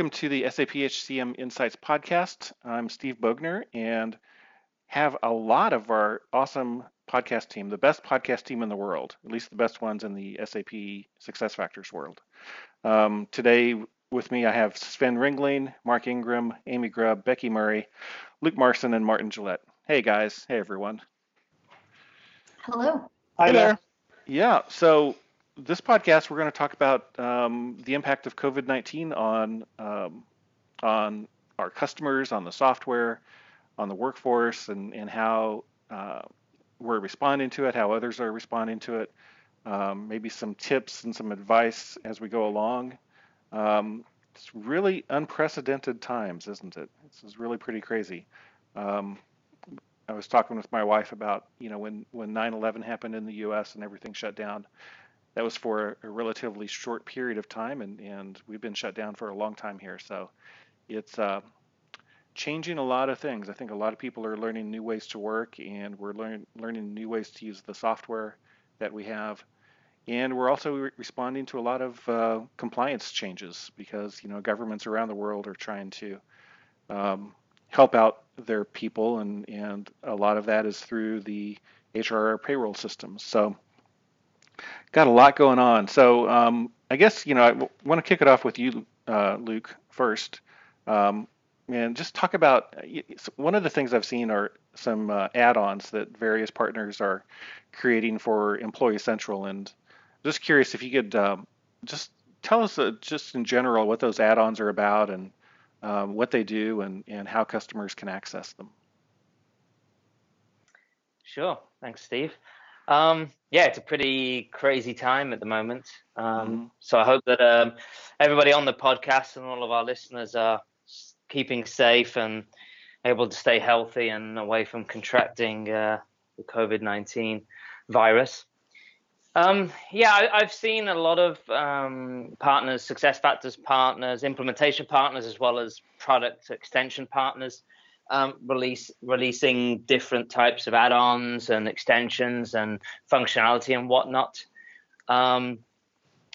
welcome to the SAP HCM Insights podcast. I'm Steve Bogner and have a lot of our awesome podcast team, the best podcast team in the world, at least the best ones in the SAP SuccessFactors world. Um, today with me, I have Sven Ringling, Mark Ingram, Amy Grubb, Becky Murray, Luke Marson, and Martin Gillette. Hey guys, hey everyone. Hello. Hi there. Yeah, so this podcast we're going to talk about um, the impact of COVID-19 on um, on our customers, on the software, on the workforce, and and how uh, we're responding to it, how others are responding to it. Um, maybe some tips and some advice as we go along. Um, it's really unprecedented times, isn't it? This is really pretty crazy. Um, I was talking with my wife about, you know, when when 9/11 happened in the U.S. and everything shut down. That was for a relatively short period of time, and and we've been shut down for a long time here. So it's uh, changing a lot of things. I think a lot of people are learning new ways to work, and we're learning learning new ways to use the software that we have. And we're also re- responding to a lot of uh, compliance changes because you know governments around the world are trying to um, help out their people, and and a lot of that is through the HR payroll systems. So got a lot going on. So um, I guess you know I w- want to kick it off with you, uh, Luke, first. Um, and just talk about one of the things I've seen are some uh, add-ons that various partners are creating for Employee Central, and just curious if you could um, just tell us uh, just in general what those add-ons are about and um, what they do and, and how customers can access them. Sure. Thanks, Steve. Um, yeah, it's a pretty crazy time at the moment. Um, mm-hmm. So I hope that um, everybody on the podcast and all of our listeners are keeping safe and able to stay healthy and away from contracting uh, the COVID 19 virus. Um, yeah, I, have seen a lot of um, partners, SuccessFactors partners, implementation partners, as well as product extension partners, um, release releasing different types of add-ons and extensions and functionality and whatnot. Um,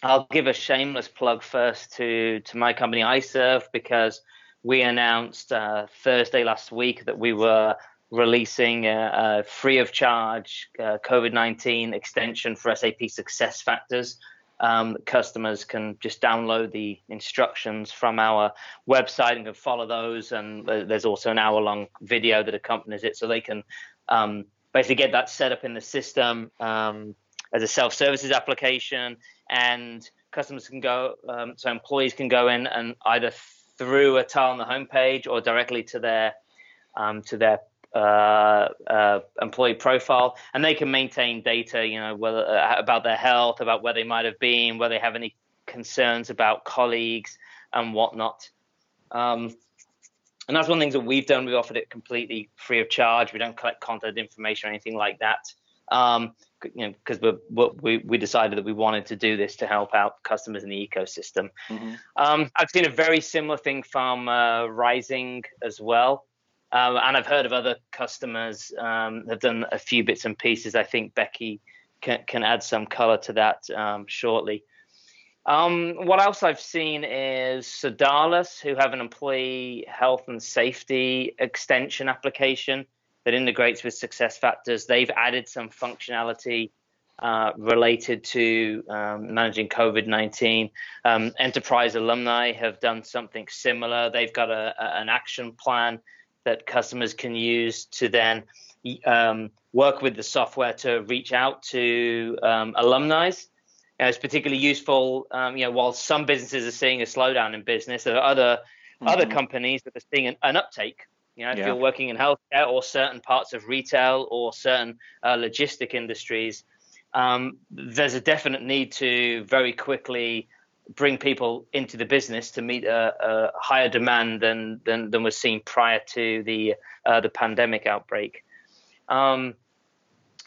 I'll give a shameless plug first to to my company iXerv because we announced uh, Thursday last week that we were releasing a, a free of charge uh, COVID 19 extension for SAP SuccessFactors. Um, customers can just download the instructions from our website and can follow those. And there's also an hour long video that accompanies it so they can um, basically get that set up in the system um, as a self services application. And customers can go, um, so employees can go in and either through a tile on the homepage or directly to their um, to their uh, uh, employee profile, and they can maintain data, you know, whether uh, about their health, about where they might have been, whether they have any concerns about colleagues and whatnot. Um, and that's one of the things that we've done. We've offered it completely free of charge. We don't collect contact information or anything like that. Um, you know, because we we decided that we wanted to do this to help out customers in the ecosystem. Mm-hmm. Um, I've seen a very similar thing from uh, Rizing as well. Um, and I've heard of other customers um, have done a few bits and pieces. I think Becky can, can add some color to that um, shortly. Um, what else I've seen is Sodales, who have an employee health and safety extension application that integrates with SuccessFactors. They've added some functionality uh, related to um, managing COVID 19. Um, enterprise alumni have done something similar. They've got a, a, an action plan that customers can use to then um, work with the software to reach out to um, alumni. Know, it's particularly useful, um, you know, while some businesses are seeing a slowdown in business, there are other mm-hmm. other companies that are seeing an, an uptake. You know, if yeah. you're working in healthcare or certain parts of retail or certain uh, logistic industries, um, there's a definite need to very quickly bring people into the business to meet a, a higher demand than, than than was seen prior to the uh, the pandemic outbreak. Um,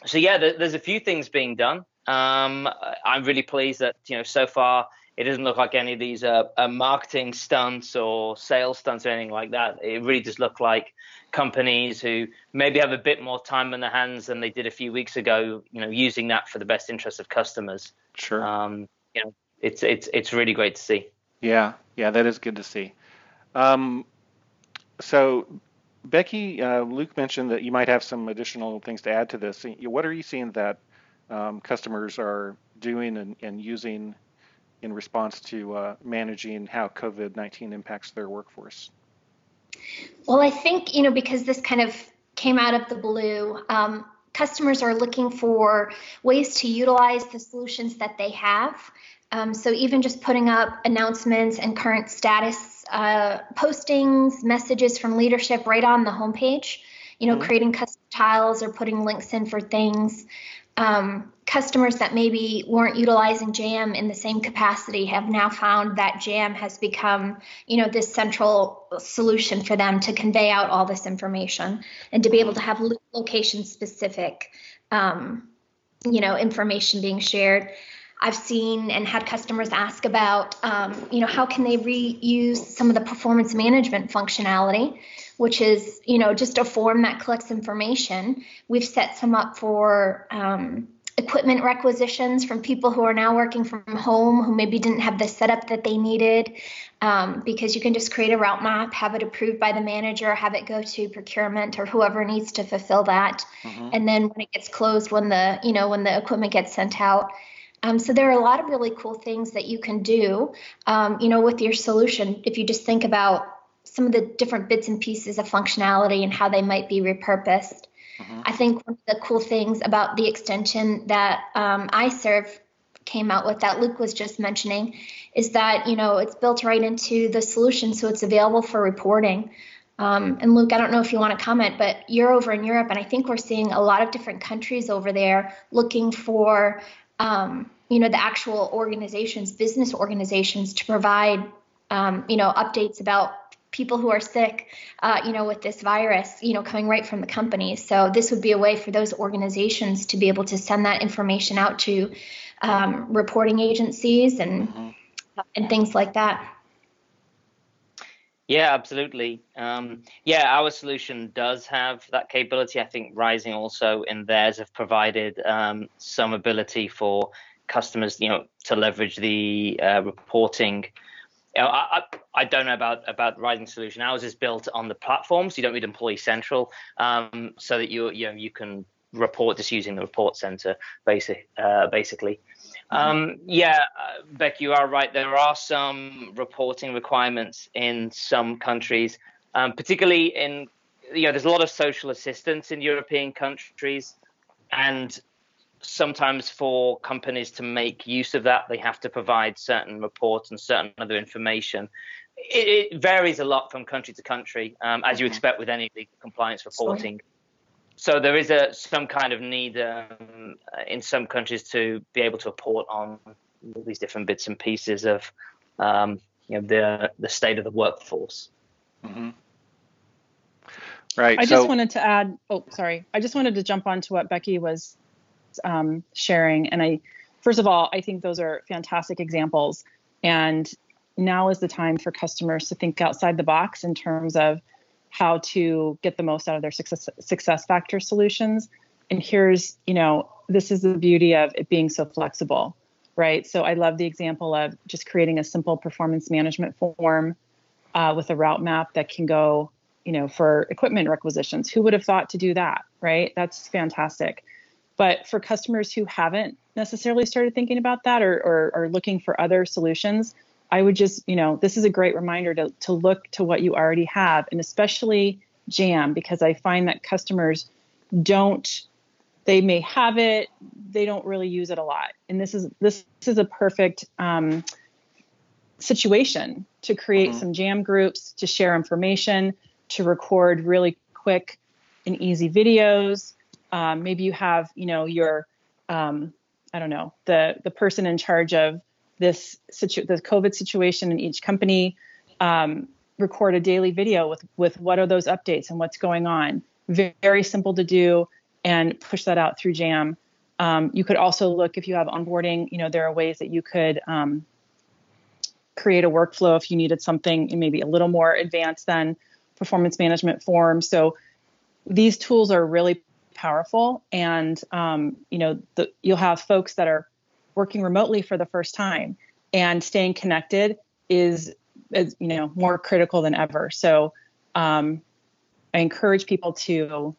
so yeah, there's a few things being done. Um, I'm really pleased that you know so far it doesn't look like any of these uh, uh, marketing stunts or sales stunts or anything like that. It really does look like companies who maybe have a bit more time on their hands than they did a few weeks ago. You know, using that for the best interest of customers. Sure. Um, you know, it's it's it's really great to see. Yeah, yeah, that is good to see. Um, so, Becky, uh, Luke mentioned that you might have some additional things to add to this. What are you seeing that um, customers are doing and, and, using in response to uh, managing how COVID 19 impacts their workforce? Well, I think, you know, because this kind of came out of the blue, um, customers are looking for ways to utilize the solutions that they have. Um, so even just putting up announcements and current status uh, postings, messages from leadership right on the homepage, you know, mm-hmm. creating custom tiles or putting links in for things. Um, customers that maybe weren't utilizing JAM in the same capacity have now found that JAM has become, you know, this central solution for them to convey out all this information and to be able to have location specific, um, you know, information being shared. I've seen and had customers ask about, um, you know, how can they reuse some of the performance management functionality, which is, you know, just a form that collects information. We've set some up for um, equipment requisitions from people who are now working from home who maybe didn't have the setup that they needed um, because you can just create a route map have it approved by the manager have it go to procurement or whoever needs to fulfill that mm-hmm. and then when it gets closed when the you know when the equipment gets sent out um, so there are a lot of really cool things that you can do, um, you know, with your solution. If you just think about some of the different bits and pieces of functionality and how they might be repurposed. Mm-hmm. I think one of the cool things about the extension that um, iXerv came out with that Luke was just mentioning is that you know it's built right into the solution, so it's available for reporting. Um, and Luke, I don't know if you want to comment, but you're over in Europe, and I think we're seeing a lot of different countries over there looking for um, you know, the actual organizations, business organizations, to provide, um, you know, updates about people who are sick, uh, you know, with this virus, you know, coming right from the companies. So this would be a way for those organizations to be able to send that information out to um, reporting agencies and mm-hmm. and things like that. Yeah, absolutely. Um, yeah, our solution does have that capability. I think Rizing also in theirs have provided um, some ability for customers, you know, to leverage the uh, reporting. You know, I, I, don't know about about Rizing solution. Ours is built on the platform, so you don't need Employee Central, um, so that you you know you can report just using the report center, basic uh, basically. Um, yeah, uh, Beck, you are right. There are some reporting requirements in some countries, um, particularly in you know there's a lot of social assistance in European countries, and sometimes for companies to make use of that, they have to provide certain reports and certain other information. It, it varies a lot from country to country, um, as you expect with any legal compliance reporting. Sorry so there is a some kind of need um, in some countries to be able to report on all these different bits and pieces of um, you know the the state of the workforce. Mm-hmm. Right. I so, just wanted to add. Oh, sorry. I just wanted to jump on to what Becky was um, sharing, and I first of all, I think those are fantastic examples, and now is the time for customers to think outside the box in terms of how to get the most out of their success, success factor solutions. And here's, you know, this is the beauty of it being so flexible, right? So I love the example of just creating a simple performance management form uh, with a route map that can go, you know, for equipment requisitions. Who would have thought to do that, right? That's fantastic. But for customers who haven't necessarily started thinking about that or, or, or looking for other solutions, I would just, you know, this is a great reminder to, to look to what you already have and especially Jam because I find that customers don't they may have it they don't really use it a lot and this is this, is a perfect um, situation to create mm-hmm. some jam groups to share information to record really quick and easy videos um, maybe you have you know your um, i don't know the the person in charge of this situ- the COVID situation in each company, um, record a daily video with with what are those updates and what's going on. Very, simple to do, and push that out through Jam. Um, you could also look if you have onboarding. You know there are ways that you could um, create a workflow if you needed something maybe a little more advanced than performance management form. So these tools are really powerful, and um, you know the, you'll have folks that are working remotely for the first time and staying connected is is you know more critical than ever. So um, I encourage people to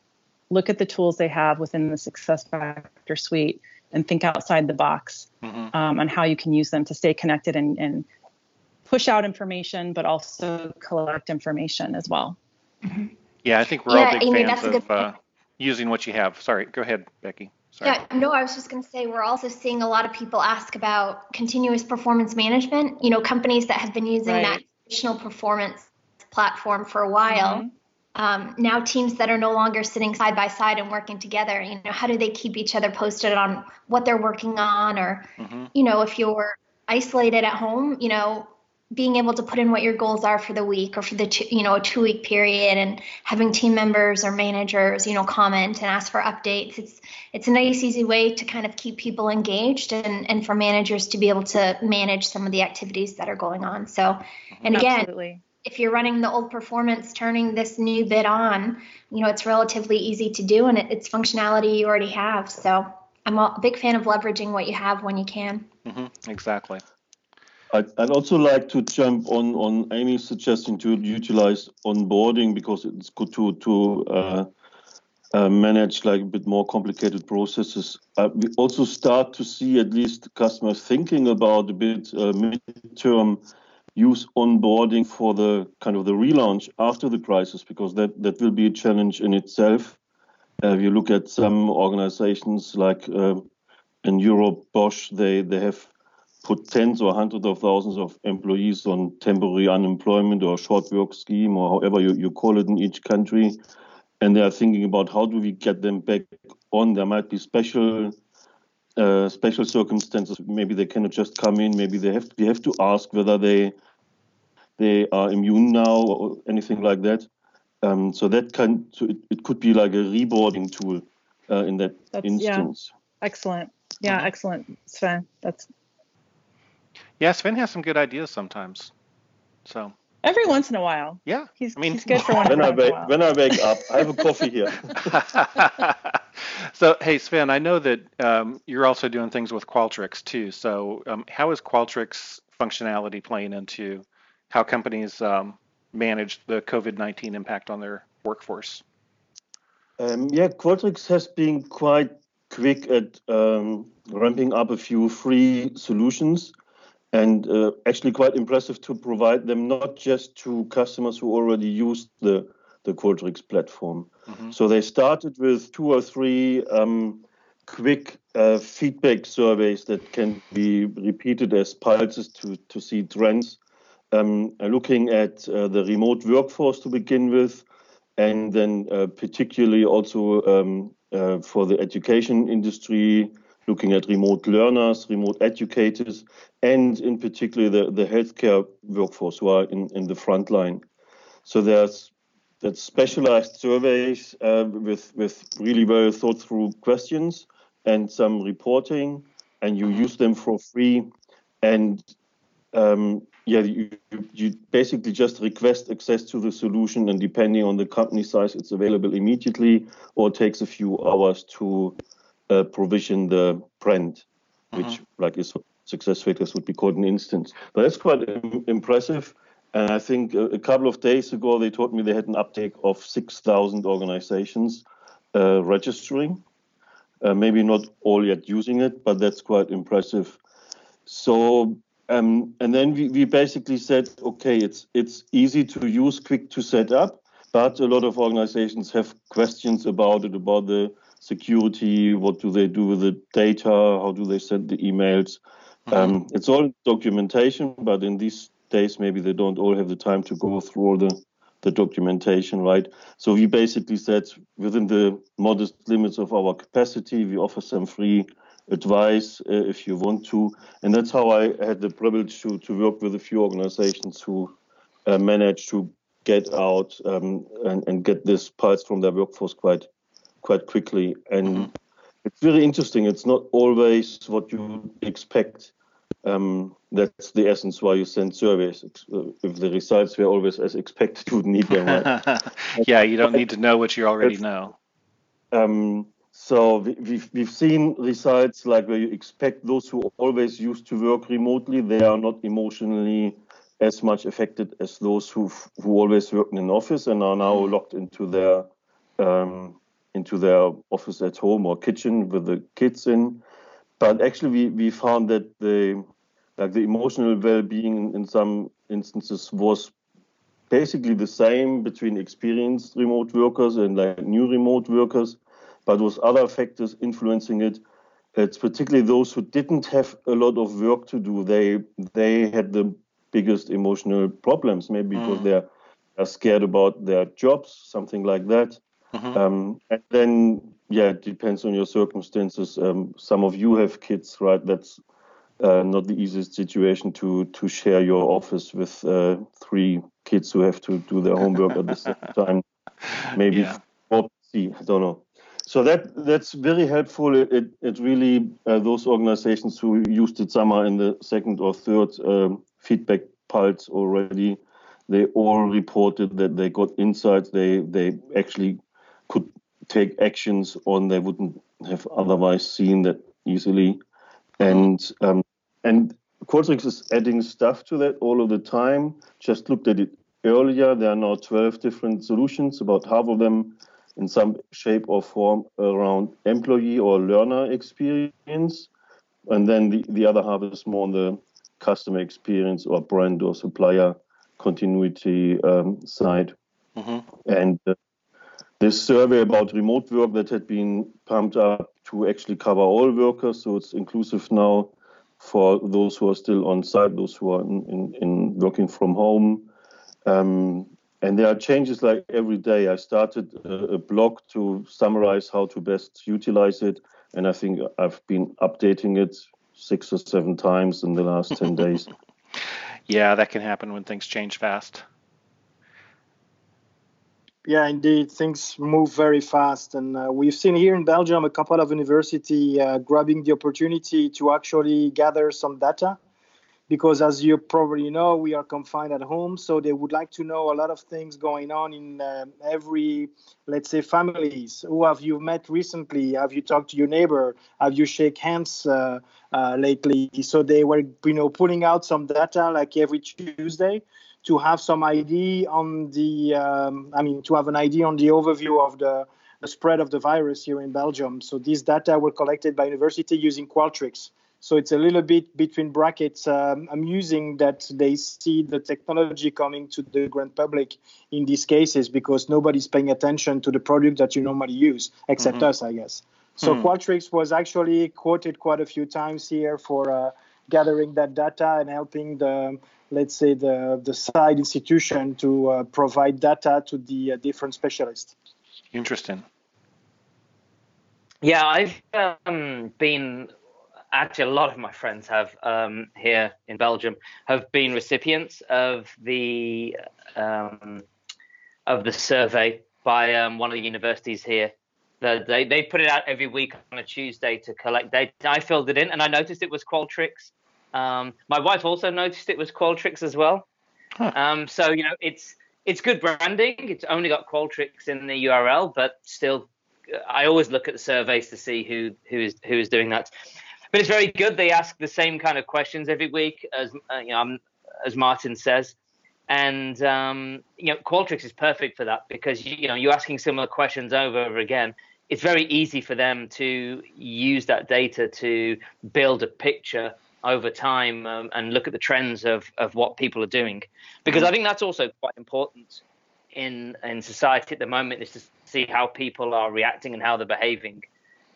look at the tools they have within the Success Factor suite and think outside the box mm-hmm. um, on how you can use them to stay connected and, and, push out information, but also collect information as well. Mm-hmm. Yeah, I think we're yeah, all big Amy, fans of uh, using what you have. Sorry, go ahead, Becky. Sorry. Yeah, no, I was just going to say we're also seeing a lot of people ask about continuous performance management. You know, companies that have been using right. that traditional performance platform for a while. Mm-hmm. Um, now teams that are no longer sitting side by side and working together you know how do they keep each other posted on what they're working on or mm-hmm. you know if you're isolated at home you know being able to put in what your goals are for the week or for the two, you know a two week period and having team members or managers you know comment and ask for updates. It's it's a nice easy way to kind of keep people engaged and and for managers to be able to manage some of the activities that are going on. So and again Absolutely. if you're running the old performance turning this new bit on you know it's relatively easy to do and it, it's functionality you already have. So i'm a big fan of leveraging what you have when you can. Mm-hmm. exactly I'd, I'd, also like to jump on on Amy's suggestion to utilize onboarding because it's good to to uh, uh, manage like a bit more complicated processes. Uh, we also start to see at least customers thinking about a bit uh, midterm use onboarding for the kind of the relaunch after the crisis because that that will be a challenge in itself. Uh, if you look at some organizations like uh, in Europe, Bosch, they they have put tens or hundreds of thousands of employees on temporary unemployment or short work scheme or however you, you call it in each country. And they are thinking about how do we get them back on. There might be special uh, special circumstances. Maybe they cannot just come in. Maybe they have we have to ask whether they they are immune now or anything like that. Um, so that can so it, it could be like a reboarding tool uh, in that That's, instance. Yeah. Excellent. Yeah, mm-hmm. excellent, Sven. That's yeah, Sven has some good ideas sometimes. So every once in a while. Yeah, he's I mean, he's good for one. when I wake when I wake up, I have a coffee here. so hey, Sven, I know that um, you're also doing things with Qualtrics too. So um, how is Qualtrics functionality playing into how companies um, manage the COVID-19 impact on their workforce? Um, yeah, Qualtrics has been quite quick at um, ramping up a few free solutions and uh, actually quite impressive to provide them not just to customers who already use the the Qualtrics platform. Mm-hmm. So they started with two or three um, quick uh, feedback surveys that can be repeated as pulses to to see trends. Um, looking at uh, the remote workforce to begin with, and then uh, particularly also um, uh, for the education industry, looking at remote learners, remote educators, and in particular the, the healthcare workforce who are in, in the front line. So there's that specialized surveys uh, with with really well thought through questions and some reporting, and you use them for free. And um, yeah, you, you basically just request access to the solution, and depending on the company size, it's available immediately or it takes a few hours to uh, provision the brand, which mm-hmm. like is success factors would be called an instance. But that's quite Im- impressive. And I think a, a, couple of days ago they told me they had an uptake of 6,000 organizations uh, registering. Uh, maybe not all yet using it, but that's quite impressive. So, um, and then we, we basically said, okay, it's it's easy to use, quick to set up, but a lot of organizations have questions about it, about the security, what do they do with the data, how do they send the emails. Mm-hmm. Um, it's all documentation, but in these days, maybe they don't all have the time to go through all the, the documentation, right? So we basically said within the modest limits of our capacity, we offer some free advice uh, if you want to. And that's how I had the privilege to, to work with a few organizations who uh, managed to get out um, and, and get this pulse from their workforce quite quite quickly. And mm-hmm. it's very interesting. It's not always what you expect. Um, that's the essence why you send surveys. Uh, if the results were always as expected, you would need them. Right? yeah, you don't need to know what you already know. Um, so we, we've we've seen results like where you expect those who always used to work remotely, they are not emotionally as much affected as those who who always worked in an office and are now locked into their um, into their office at home or kitchen with the kids in. But actually, we, we found that the like the emotional well-being in some instances was basically the same between experienced remote workers and like new remote workers, but with other factors influencing it. It's particularly those who didn't have a lot of work to do. They they had the biggest emotional problems, maybe mm. because they're, they're scared about their jobs, something like that. Mm-hmm. Um, and then, yeah, it depends on your circumstances. Um, some of you have kids, right? That's uh, not the easiest situation to to share your office with uh, three kids who have to do their homework at the same time. Maybe yeah. see, I don't know. So that that's very helpful. It it, it really uh, those organizations who used it summer in the second or third um, feedback pulse already, they all reported that they got insights. They they actually could take actions on they wouldn't have otherwise seen that easily. And um, and Qualtrics is adding stuff to that all of the time. Just looked at it earlier. There are now 12 different solutions, about half of them in some shape or form around employee or learner experience. And then the, the other half is more on the customer experience or brand or supplier continuity um, side. Mm-hmm. And uh, this survey about remote work that had been pumped up to actually cover all workers, so it's inclusive now for those who are still on site, those who are in, in, in working from home. Um, and there are changes like every day. I started a, a, blog to summarize how to best utilize it, and I think I've been updating it six or seven times in the last 10 days. yeah, that can happen when things change fast. Yeah, indeed, things move very fast, and uh, we've seen here in Belgium a couple of university uh, grabbing the opportunity to actually gather some data, because as you probably know, we are confined at home, so they would like to know a lot of things going on in uh, every, let's say, families. Who have you met recently? Have you talked to your neighbor? Have you shake hands uh, uh, lately? So they were, you know, pulling out some data like every Tuesday to have some idea on the, um, I mean, to have an idea on the overview of the, the, spread of the virus here in Belgium. So these data were collected by university using Qualtrics. So it's a little bit between brackets um, amusing that they see the technology coming to the grand public in these cases because nobody's paying attention to the product that you normally use, except mm-hmm. us, I guess. So hmm. Qualtrics was actually quoted quite a few times here for uh, gathering that data and helping the let's say the the side institution to uh, provide data to the uh, different specialists interesting yeah i've um, been actually a lot of my friends have um, here in belgium have been recipients of the um, of the survey by um, one of the universities here they, they put it out every week on a Tuesday to collect data. I filled it in and I noticed it was Qualtrics. Um, my wife also noticed it was Qualtrics as well. Huh. Um, so you know, it's it's good branding. It's only got Qualtrics in the URL, but still, I always look at the surveys to see who who is who is doing that. But it's very good. They ask the same kind of questions every week, as uh, you know, as Martin says. And um, you know, Qualtrics is perfect for that because you, you know you're asking similar questions over and over again. It's very easy for them to use that data to build a picture over time um, and look at the trends of, of what people are doing. Because I think that's also quite important in in society at the moment is to see how people are reacting and how they're behaving.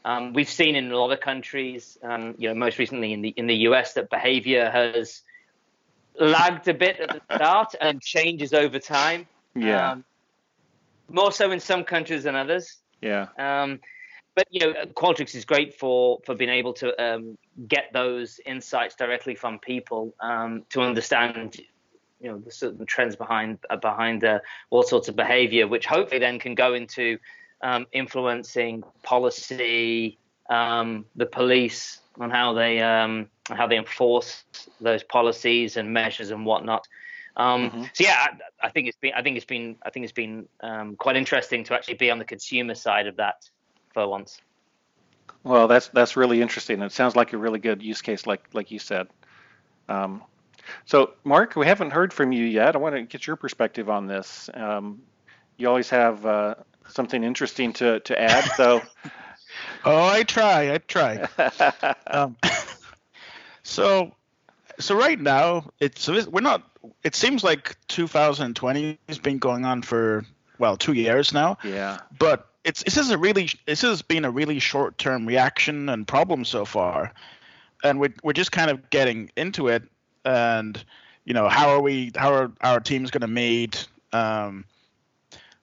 Um, we've seen in a lot of countries, um, you know, most recently in the in the US, that behavior has lagged a bit at the start and changes over time. Yeah. Um, more so in some countries than others. Yeah. Um, but you know, Qualtrics is great for for being able to um, get those insights directly from people um, to understand, you know, the certain trends behind uh, behind uh, all sorts of behavior, which hopefully then can go into um, influencing policy, um, the police on how they um, how they enforce those policies and measures and whatnot. Um, mm-hmm. So yeah, I, I, think it's been I think it's been I think it's been um, quite interesting to actually be on the consumer side of that for once. Well, that's that's really interesting. It sounds like a really good use case, like like you said. Um, So, Mark, we haven't heard from you yet. I want to get your perspective on this. Um, you always have uh, something interesting to, to add. So, oh, I try. I try. um, so, so right now, it's we're not. It seems like 2020 has been going on for well two years now. Yeah. But it's this is a really this has been a really short term reaction and problem so far, and we're we're just kind of getting into it and you know how are we how are our teams going to meet um,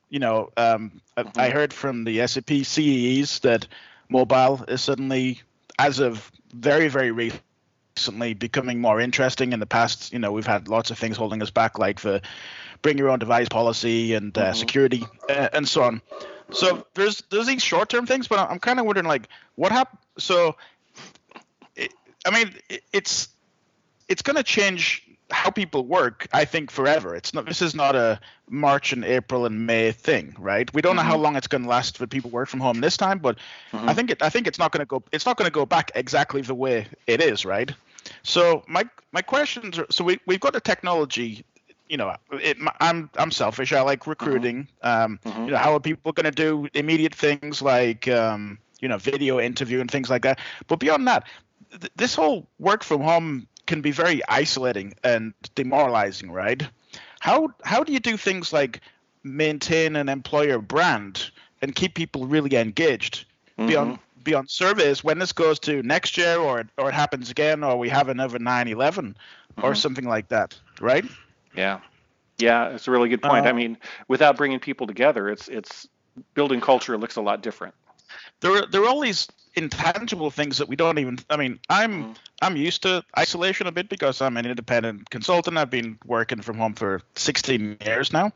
you know um, mm-hmm. I heard from the SAP CEs that mobile is suddenly as of very very recently becoming more interesting in the past you know we've had lots of things holding us back like the bring your own device policy and uh, mm-hmm. security uh, and so on so there's there's these short term things but i'm kind of wondering like what happened so it, i mean it, it's it's going to change how people work i think forever it's not this is not a march and april and may thing right we don't mm-hmm. know how mm-hmm. long it's going to last for people work from home this time but mm-hmm. i think it i think it's not going to go it's not going to go back exactly the way it is right so my my questions are so we, we've got a technology you know it, i'm i'm selfish i like recruiting mm-hmm. um mm-hmm. you know how are people going to do immediate things like um you know video interview and things like that but beyond that th- this whole work from home can be very isolating and demoralizing, right? How how do you do things like maintain an employer brand and keep people really engaged mm-hmm. beyond beyond surveys when this goes to next year or or it happens again or we have another 9/11 mm-hmm. or something like that, right? Yeah. Yeah, it's a really good point. Uh, I mean, without bringing people together, it's it's building culture looks a lot different. There are, there are all these intangible things that we don't even i mean i'm mm. i'm used to isolation a bit because i'm an independent consultant i've been working from home for 16 years now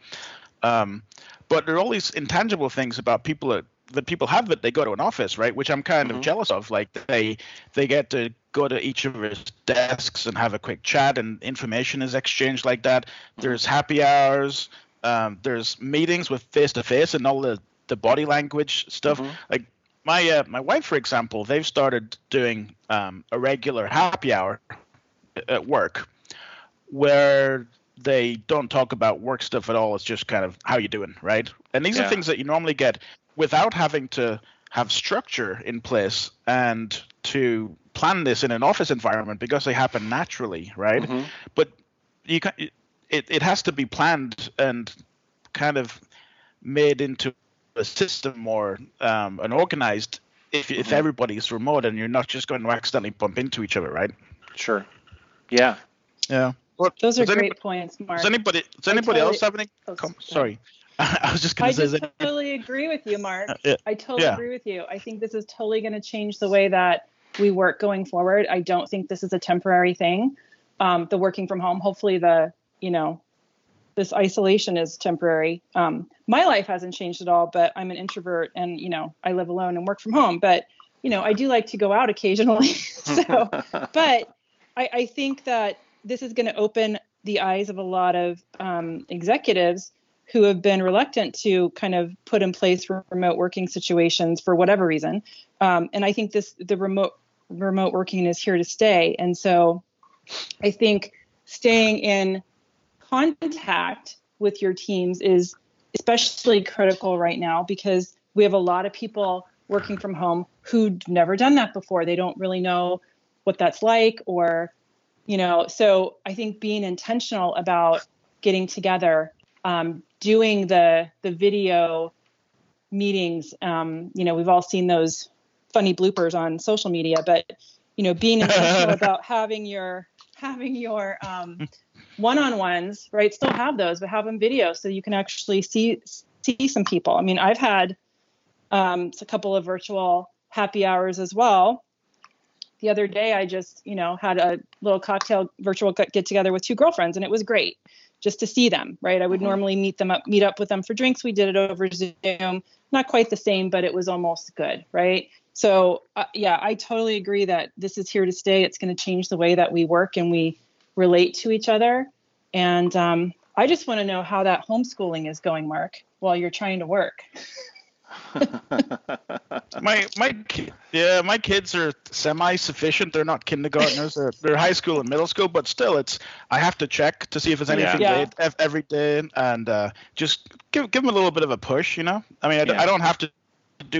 um, but there are all these intangible things about people that, that people have that they go to an office right which i'm kind mm-hmm. of jealous of like they they get to go to each of his desks and have a quick chat and information is exchanged like that there's happy hours um, there's meetings with face to face and all the the body language stuff mm-hmm. like my uh, my wife, for example, they've started doing um, a regular happy hour at work, where they don't talk about work stuff at all. It's just kind of how you doing, right? And these yeah. are things that you normally get without having to have structure in place and to plan this in an office environment because they happen naturally, right? Mm-hmm. But you can, it it has to be planned and kind of made into a system or um, an organized if, if mm-hmm. everybody's remote and you're not just going to accidentally bump into each other, right? Sure. Yeah. Yeah. Well, Those are great anybody, points, Mark. Does anybody does anybody totally, else have any? Oh, sorry. I was just going to say. I totally agree with you, Mark. Uh, yeah, I totally yeah. agree with you. I think this is totally going to change the way that we work going forward. I don't think this is a temporary thing. Um, the working from home, hopefully, the you know this isolation is temporary. Um, my life hasn't changed at all, but I'm an introvert and, you know, I live alone and work from home. But, you know, I do like to go out occasionally. so, but I, I, think that this is going to open the eyes of a lot of um, executives who have been reluctant to kind of put in place remote working situations for whatever reason. Um, and I think this, the remote, remote working is here to stay. And so I think staying in contact with your teams is especially critical right now because we have a lot of people working from home who've never done that before. They don't really know what that's like or you know so i think being intentional about getting together um, doing the the video meetings um, you know we've all seen those funny bloopers on social media but you know being intentional about having your having your um, one-on-ones, right? Still have those, but have them video so you can actually see see some people. I mean, I've had um, a couple of virtual happy hours as well. The other day, I just you know had a little cocktail virtual get together with two girlfriends, and it was great just to see them. Right? I would mm-hmm. normally meet them up, meet up with them for drinks. We did it over Zoom. Not quite the same, but it was almost good. Right? So uh, yeah, I totally agree that this is here to stay. It's going to change the way that we work and we relate to each other. And um, I just want to know how that homeschooling is going, Mark, while you're trying to work. my my yeah my kids are semi-sufficient they're not kindergartners they're, they're high school and middle school but still it's i have to check to see if there's anything Yeah. late ev- every day and uh, just give give them a little bit of a push you know i mean I, d- Yeah. I don't have to do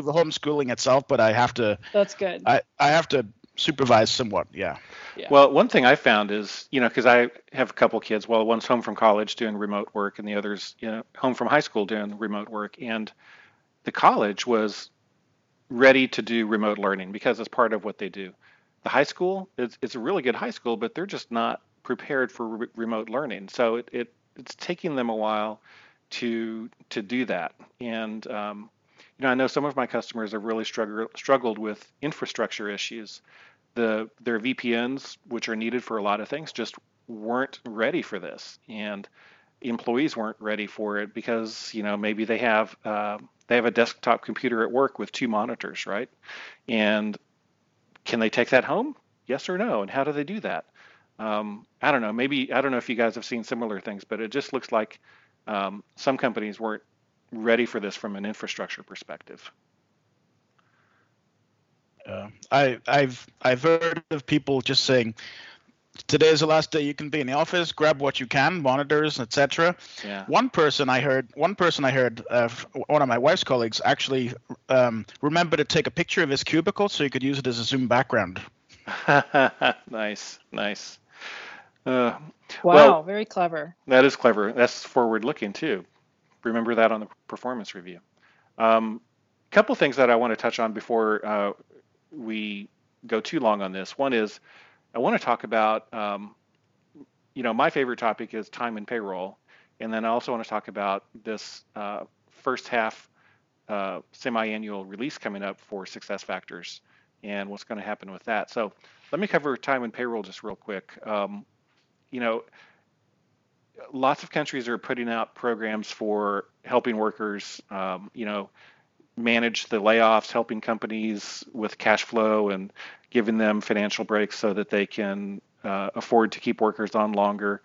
the homeschooling itself but i have to That's good. i i have to supervise somewhat yeah Yeah. Well, one thing I found is, you know, because I have a couple kids. Well, one's home from college doing remote work, and the other's, you know, home from high school doing remote work. And the college was ready to do remote learning because it's part of what they do. The high school, it's, it's a really good high school, but they're just not prepared for re- remote learning. So it, it it's taking them a while to to do that. And um, you know, I know some of my customers have really struggled struggled with infrastructure issues the their VPNs, which are needed for a lot of things, just weren't ready for this, and employees weren't ready for it because you know maybe they have uh, they have a desktop computer at work with two monitors, right? And can they take that home? Yes or no? And how do they do that? Um, I don't know. Maybe I don't know if you guys have seen similar things, but it just looks like um, some companies weren't ready for this from an infrastructure perspective. Uh, I, I've I've heard of people just saying, "Today is the last day you can be in the office. Grab what you can, monitors, etc." Yeah. One person I heard, one person I heard, uh, one of my wife's colleagues actually um, remembered to take a picture of his cubicle so you could use it as a Zoom background. nice, nice. Uh, wow, well- very clever. that is clever. That's forward looking too. Remember that on the performance review. Um, couple things that I want to touch on before uh, we go too long on this. One is I want to talk about, um, you know, my favorite topic is time and payroll, and then I also want to talk about this uh, first half uh, semi-annual release coming up for Success Factors and what's going to happen with that. So let me cover time and payroll just real quick. Um, you know, lots of countries are putting out programs for helping workers, um, you know, manage the layoffs, helping companies with cash flow and giving them financial breaks so that they can uh, afford to keep workers on longer.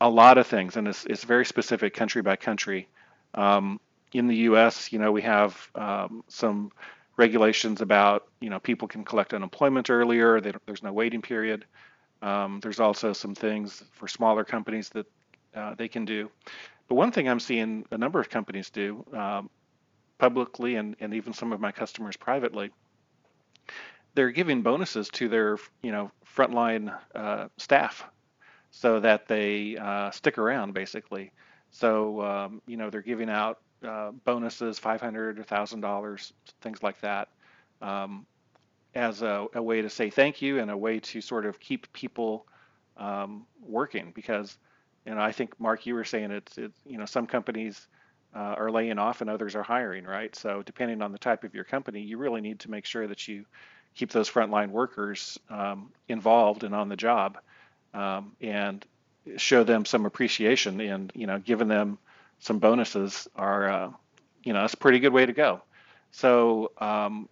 A lot of things, and it's, it's very specific country by country. Um, in the U.S., you know, we have um, some regulations about, you know, people can collect unemployment earlier. There's no waiting period. Um, there's also some things for smaller companies that uh, they can do. But one thing I'm seeing a number of companies do um, publicly and, and even some of my customers privately, they're giving bonuses to their you know frontline uh, staff so that they uh, stick around basically. So um, you know they're giving out uh, bonuses, five hundred or thousand dollars, things like that, um, as a, a way to say thank you and a way to sort of keep people um, working because you know I think Mark you were saying it's it's you know some companies uh, are laying off and others are hiring right so depending on the type of your company you really need to make sure that you keep those frontline workers um, involved and on the job um, and show them some appreciation and you know giving them some bonuses are uh, you know that's a pretty good way to go so um,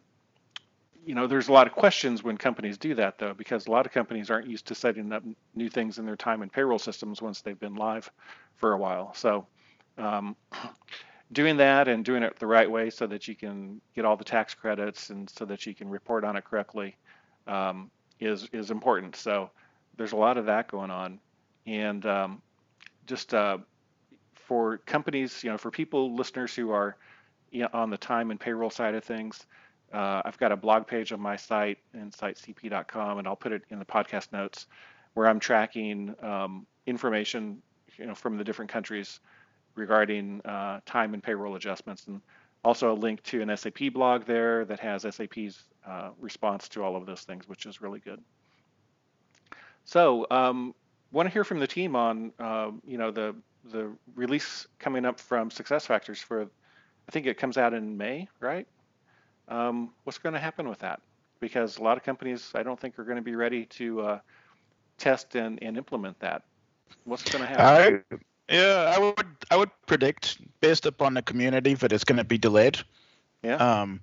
you know, there's a lot of questions when companies do that, though, because a lot of companies aren't used to setting up new things in their time and payroll systems once they've been live for a while. So, um, doing that and doing it the right way so that you can get all the tax credits and so that you can report on it correctly um, is is important. So, there's a lot of that going on, and um, just uh, for companies, you know, for people listeners who are you know, on the time and payroll side of things. Uh, I've got a blog page on my site, insightcp.com, and I'll put it in the podcast notes, where I'm tracking um, information, you know, from the different countries regarding uh, time and payroll adjustments, and also a link to an SAP blog there that has SAP's uh, response to all of those things, which is really good. So, um, want to hear from the team on, um, you know, the the release coming up from SuccessFactors for, I think it comes out in May, right? um, what's going to happen with that? Because a lot of companies, I don't think, are going to be ready to uh, test and, and implement that. What's going to happen? I, yeah, I would I would predict based upon the community that it's going to be delayed. Yeah. Um,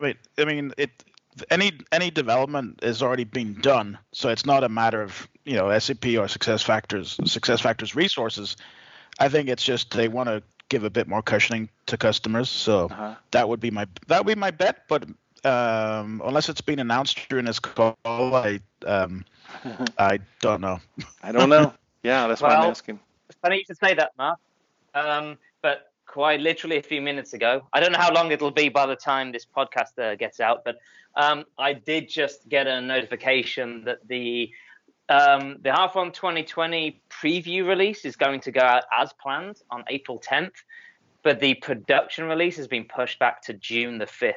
wait, I mean it. Any any development has already been done, so it's not a matter of you know SAP or Success Factors Success Factors resources. I think it's just they want to give a bit more cushioning to customers. So uh-huh. that would be my that would be my bet. But um, unless it's been announced during this call, I um, I don't know. I don't know. Yeah, that's well, why I'm asking. Funny you should say that, Mark. Um, but quite literally a few minutes ago, I don't know how long it'll be by the time this podcast uh, gets out, but um, I did just get a notification that the um, the Half-On 2020 preview release is going to go out as planned on April 10th, but the production release has been pushed back to June the 5th.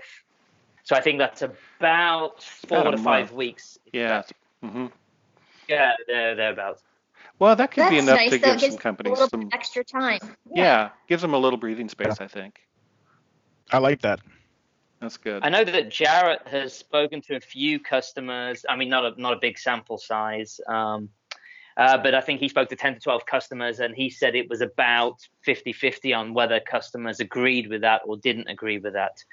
So I think that's about four about to five weeks. Yeah. Mm-hmm. Yeah, there, thereabouts. Well, that could That's be enough nice, to give some companies some extra time. Yeah. yeah. gives them a little breathing space, I think. I like that. That's good. I know that Jarrett has spoken to a few customers. I mean, not a not a big sample size, um, uh, but I think he spoke to 10 to 12 customers, and he said it was about 50-50 on whether customers agreed with that or didn't agree with that.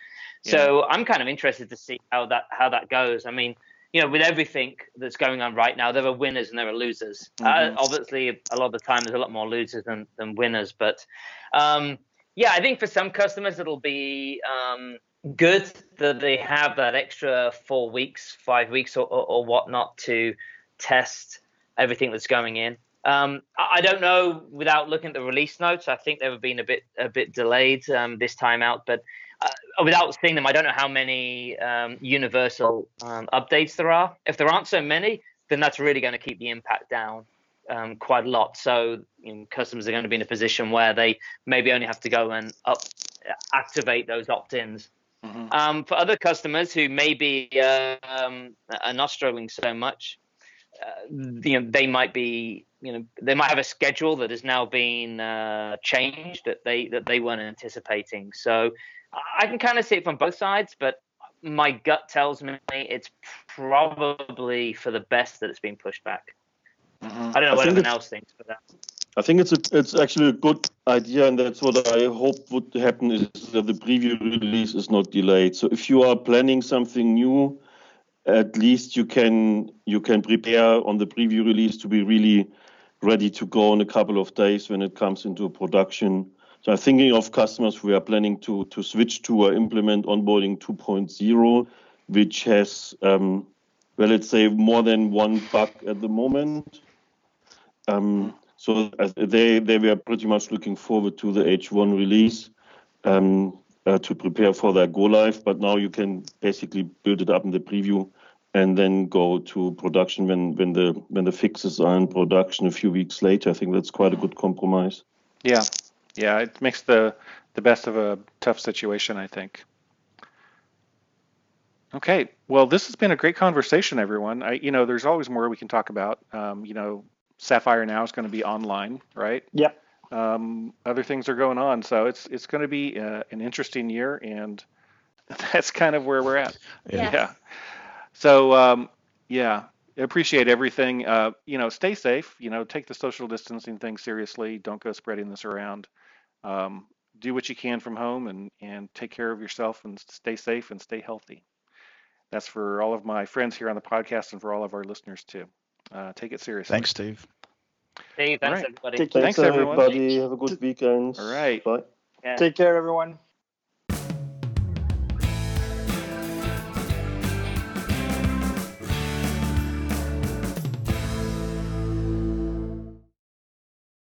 Yeah. So I'm kind of interested to see how that how that goes. I mean, you know, with everything that's going on right now, there are winners and there are losers. Uh, mm-hmm. Uh, obviously, a lot of the time, there's a lot more losers than, than winners. But um, yeah, I think for some customers, it'll be um, good that they have that extra four weeks, five weeks, or, or, or whatnot to test everything that's going in. Um, I don't know without looking at the release notes. I think they've been a bit a bit delayed um, this time out, but uh, without seeing them, I don't know how many um, universal um, updates there are. If there aren't so many, then that's really going to keep the impact down um, quite a lot. So you know, customers are going to be in a position where they maybe only have to go and up, activate those opt-ins. Mm-hmm. Um, for other customers who maybe uh, um, are not struggling so much, uh, you know, they might be, you know, they might have a schedule that has now been uh, changed that they that they weren't anticipating. So I can kind of see it from both sides, but my gut tells me it's probably for the best that it's been pushed back. Mm-hmm. I don't know what anyone else thinks, but that. I think it's a, it's actually a good idea, and that's what I hope would happen is that the preview release is not delayed. So if you are planning something new, at least you can you can prepare on the preview release to be really ready to go in a couple of days when it comes into production. So I'm thinking of customers we are planning to to switch to or implement onboarding 2.0, which has um, well, let's say more than one bug at the moment. Um, so they they were pretty much looking forward to the H1 release um, uh, to prepare for their go live. But now you can basically build it up in the preview and then go to production when when the when the fixes are in production a few weeks later. I think that's quite a good compromise. Yeah, yeah, it makes the the best of a tough situation, I think. Okay, well, this has been a great conversation, everyone. I, you know, there's always more we can talk about. Um, you know, Sapphire now is going to be online, right? Yep. Um, other things are going on, so it's it's going to be uh, an interesting year, and that's kind of where we're at. Yeah. yeah. So um, yeah, appreciate everything. Uh, you know, stay safe. You know, take the social distancing thing seriously. Don't go spreading this around um, do what you can from home and, and take care of yourself and stay safe and stay healthy. That's for all of my friends here on the podcast and for all of our listeners too. Uh, take it seriously. Thanks, Steve. Hey, thanks right. everybody. Take care, thanks everyone. everybody. Have a good weekend. All right. Bye. Yeah. Take care, everyone.